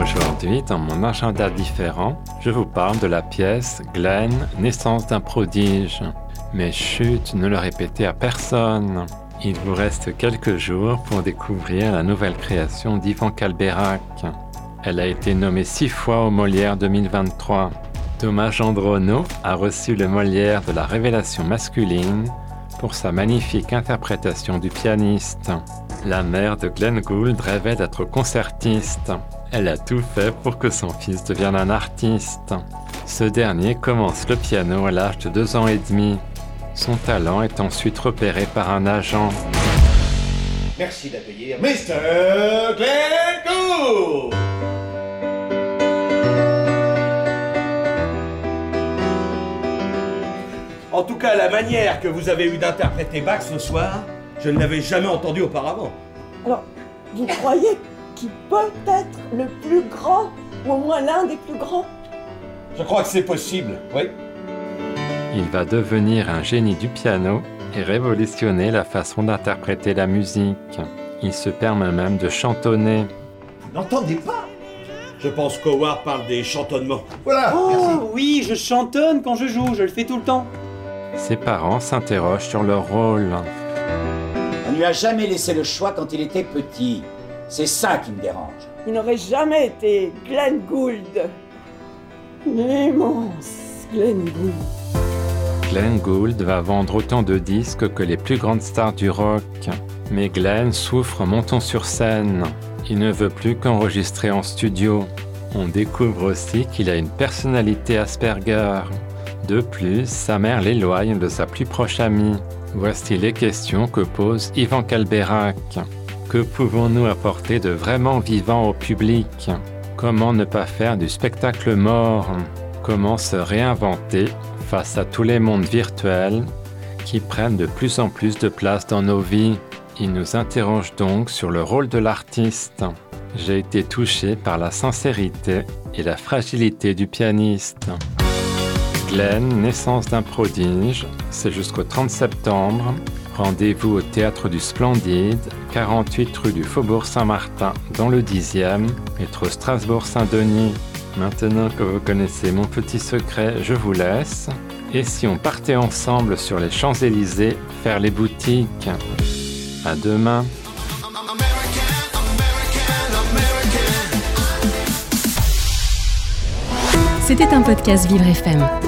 Aujourd'hui, dans mon agenda différent, je vous parle de la pièce Glenn, naissance d'un prodige. Mais chut, ne le répétez à personne. Il vous reste quelques jours pour découvrir la nouvelle création d'Ivan Calberac. Elle a été nommée six fois au Molière 2023. Thomas Gendronneau a reçu le Molière de la révélation masculine pour sa magnifique interprétation du pianiste. La mère de Glenn Gould rêvait d'être concertiste. Elle a tout fait pour que son fils devienne un artiste. Ce dernier commence le piano à l'âge de deux ans et demi. Son talent est ensuite repéré par un agent. Merci d'accueillir Mr. Glenn Gould. En tout cas, la manière que vous avez eu d'interpréter Bach ce soir, je ne l'avais jamais entendu auparavant. Alors, vous croyez qu'il peut être le plus grand, ou au moins l'un des plus grands? Je crois que c'est possible, oui. Il va devenir un génie du piano et révolutionner la façon d'interpréter la musique. Il se permet même de chantonner. Vous n'entendez pas? Je pense qu'Howard parle des chantonnements. Voilà, merci. Oh oui, je chantonne quand je joue, je le fais tout le temps. Ses parents s'interrogent sur leur rôle. Lui a jamais laissé le choix quand il était petit. C'est ça qui me dérange. Il n'aurait jamais été Glenn Gould. L'immense Glenn Gould. Glenn Gould va vendre autant de disques que les plus grandes stars du rock. Mais Glenn souffre montons sur scène. Il ne veut plus qu'enregistrer en studio. On découvre aussi qu'il a une personnalité Asperger. De plus, sa mère l'éloigne de sa plus proche amie. Voici les questions que pose Ivan Calberac. Que pouvons-nous apporter de vraiment vivant au public? Comment ne pas faire du spectacle mort? Comment se réinventer face à tous les mondes virtuels qui prennent de plus en plus de place dans nos vies? Il nous interroge donc sur le rôle de l'artiste. J'ai été touché par la sincérité et la fragilité du pianiste. Glenn, naissance d'un prodige, c'est jusqu'au 30 septembre. Rendez-vous au Théâtre du Splendide, 48 rue du Faubourg Saint-Martin, dans le 10e, métro Strasbourg-Saint-Denis. Maintenant que vous connaissez mon petit secret, je vous laisse. Et si on partait ensemble sur les Champs-Élysées faire les boutiques? À demain C'était un podcast Vivre FM.